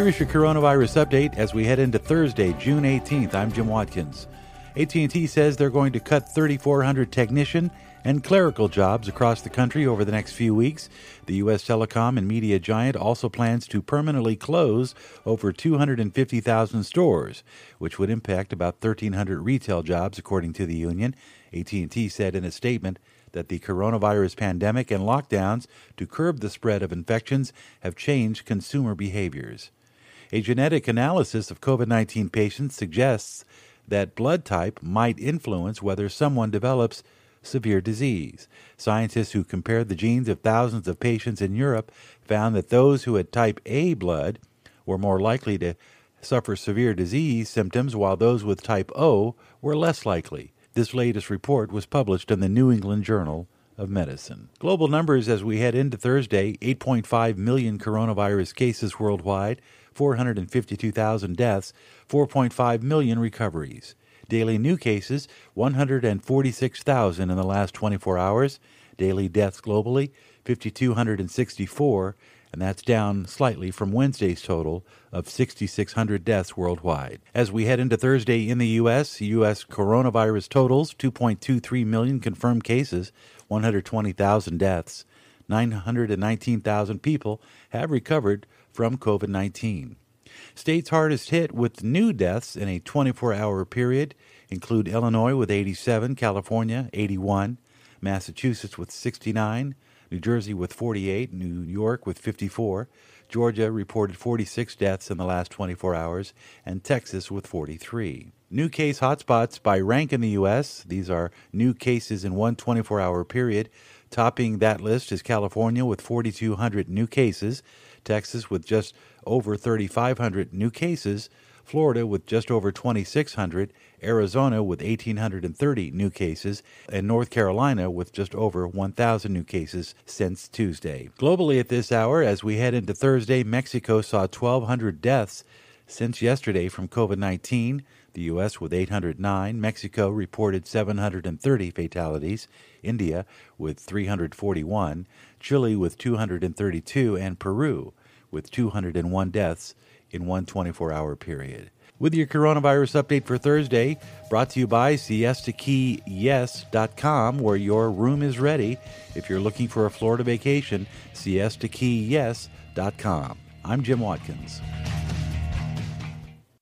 Here is your coronavirus update as we head into Thursday, June 18th. I'm Jim Watkins. AT&T says they're going to cut 3,400 technician and clerical jobs across the country over the next few weeks. The U.S. telecom and media giant also plans to permanently close over 250,000 stores, which would impact about 1,300 retail jobs, according to the union. AT&T said in a statement that the coronavirus pandemic and lockdowns to curb the spread of infections have changed consumer behaviors. A genetic analysis of COVID 19 patients suggests that blood type might influence whether someone develops severe disease. Scientists who compared the genes of thousands of patients in Europe found that those who had type A blood were more likely to suffer severe disease symptoms, while those with type O were less likely. This latest report was published in the New England Journal of Medicine. Global numbers as we head into Thursday 8.5 million coronavirus cases worldwide, 452,000 deaths, 4.5 million recoveries. Daily new cases 146,000 in the last 24 hours. Daily deaths globally 5,264, and that's down slightly from Wednesday's total of 6,600 deaths worldwide. As we head into Thursday in the U.S., U.S. coronavirus totals 2.23 million confirmed cases, 120,000 deaths. 919,000 people have recovered from COVID 19. States hardest hit with new deaths in a 24 hour period include Illinois with 87, California 81, Massachusetts with 69, New Jersey with 48, New York with 54, Georgia reported 46 deaths in the last 24 hours, and Texas with 43. New case hotspots by rank in the U.S. These are new cases in one 24 hour period. Topping that list is California with 4,200 new cases, Texas with just over 3,500 new cases, Florida with just over 2,600, Arizona with 1,830 new cases, and North Carolina with just over 1,000 new cases since Tuesday. Globally at this hour, as we head into Thursday, Mexico saw 1,200 deaths since yesterday from COVID 19. The U.S. with 809, Mexico reported 730 fatalities, India with 341, Chile with 232, and Peru with 201 deaths in one 24 hour period. With your coronavirus update for Thursday, brought to you by siestakeyes.com, where your room is ready. If you're looking for a Florida vacation, siestakeyes.com. I'm Jim Watkins.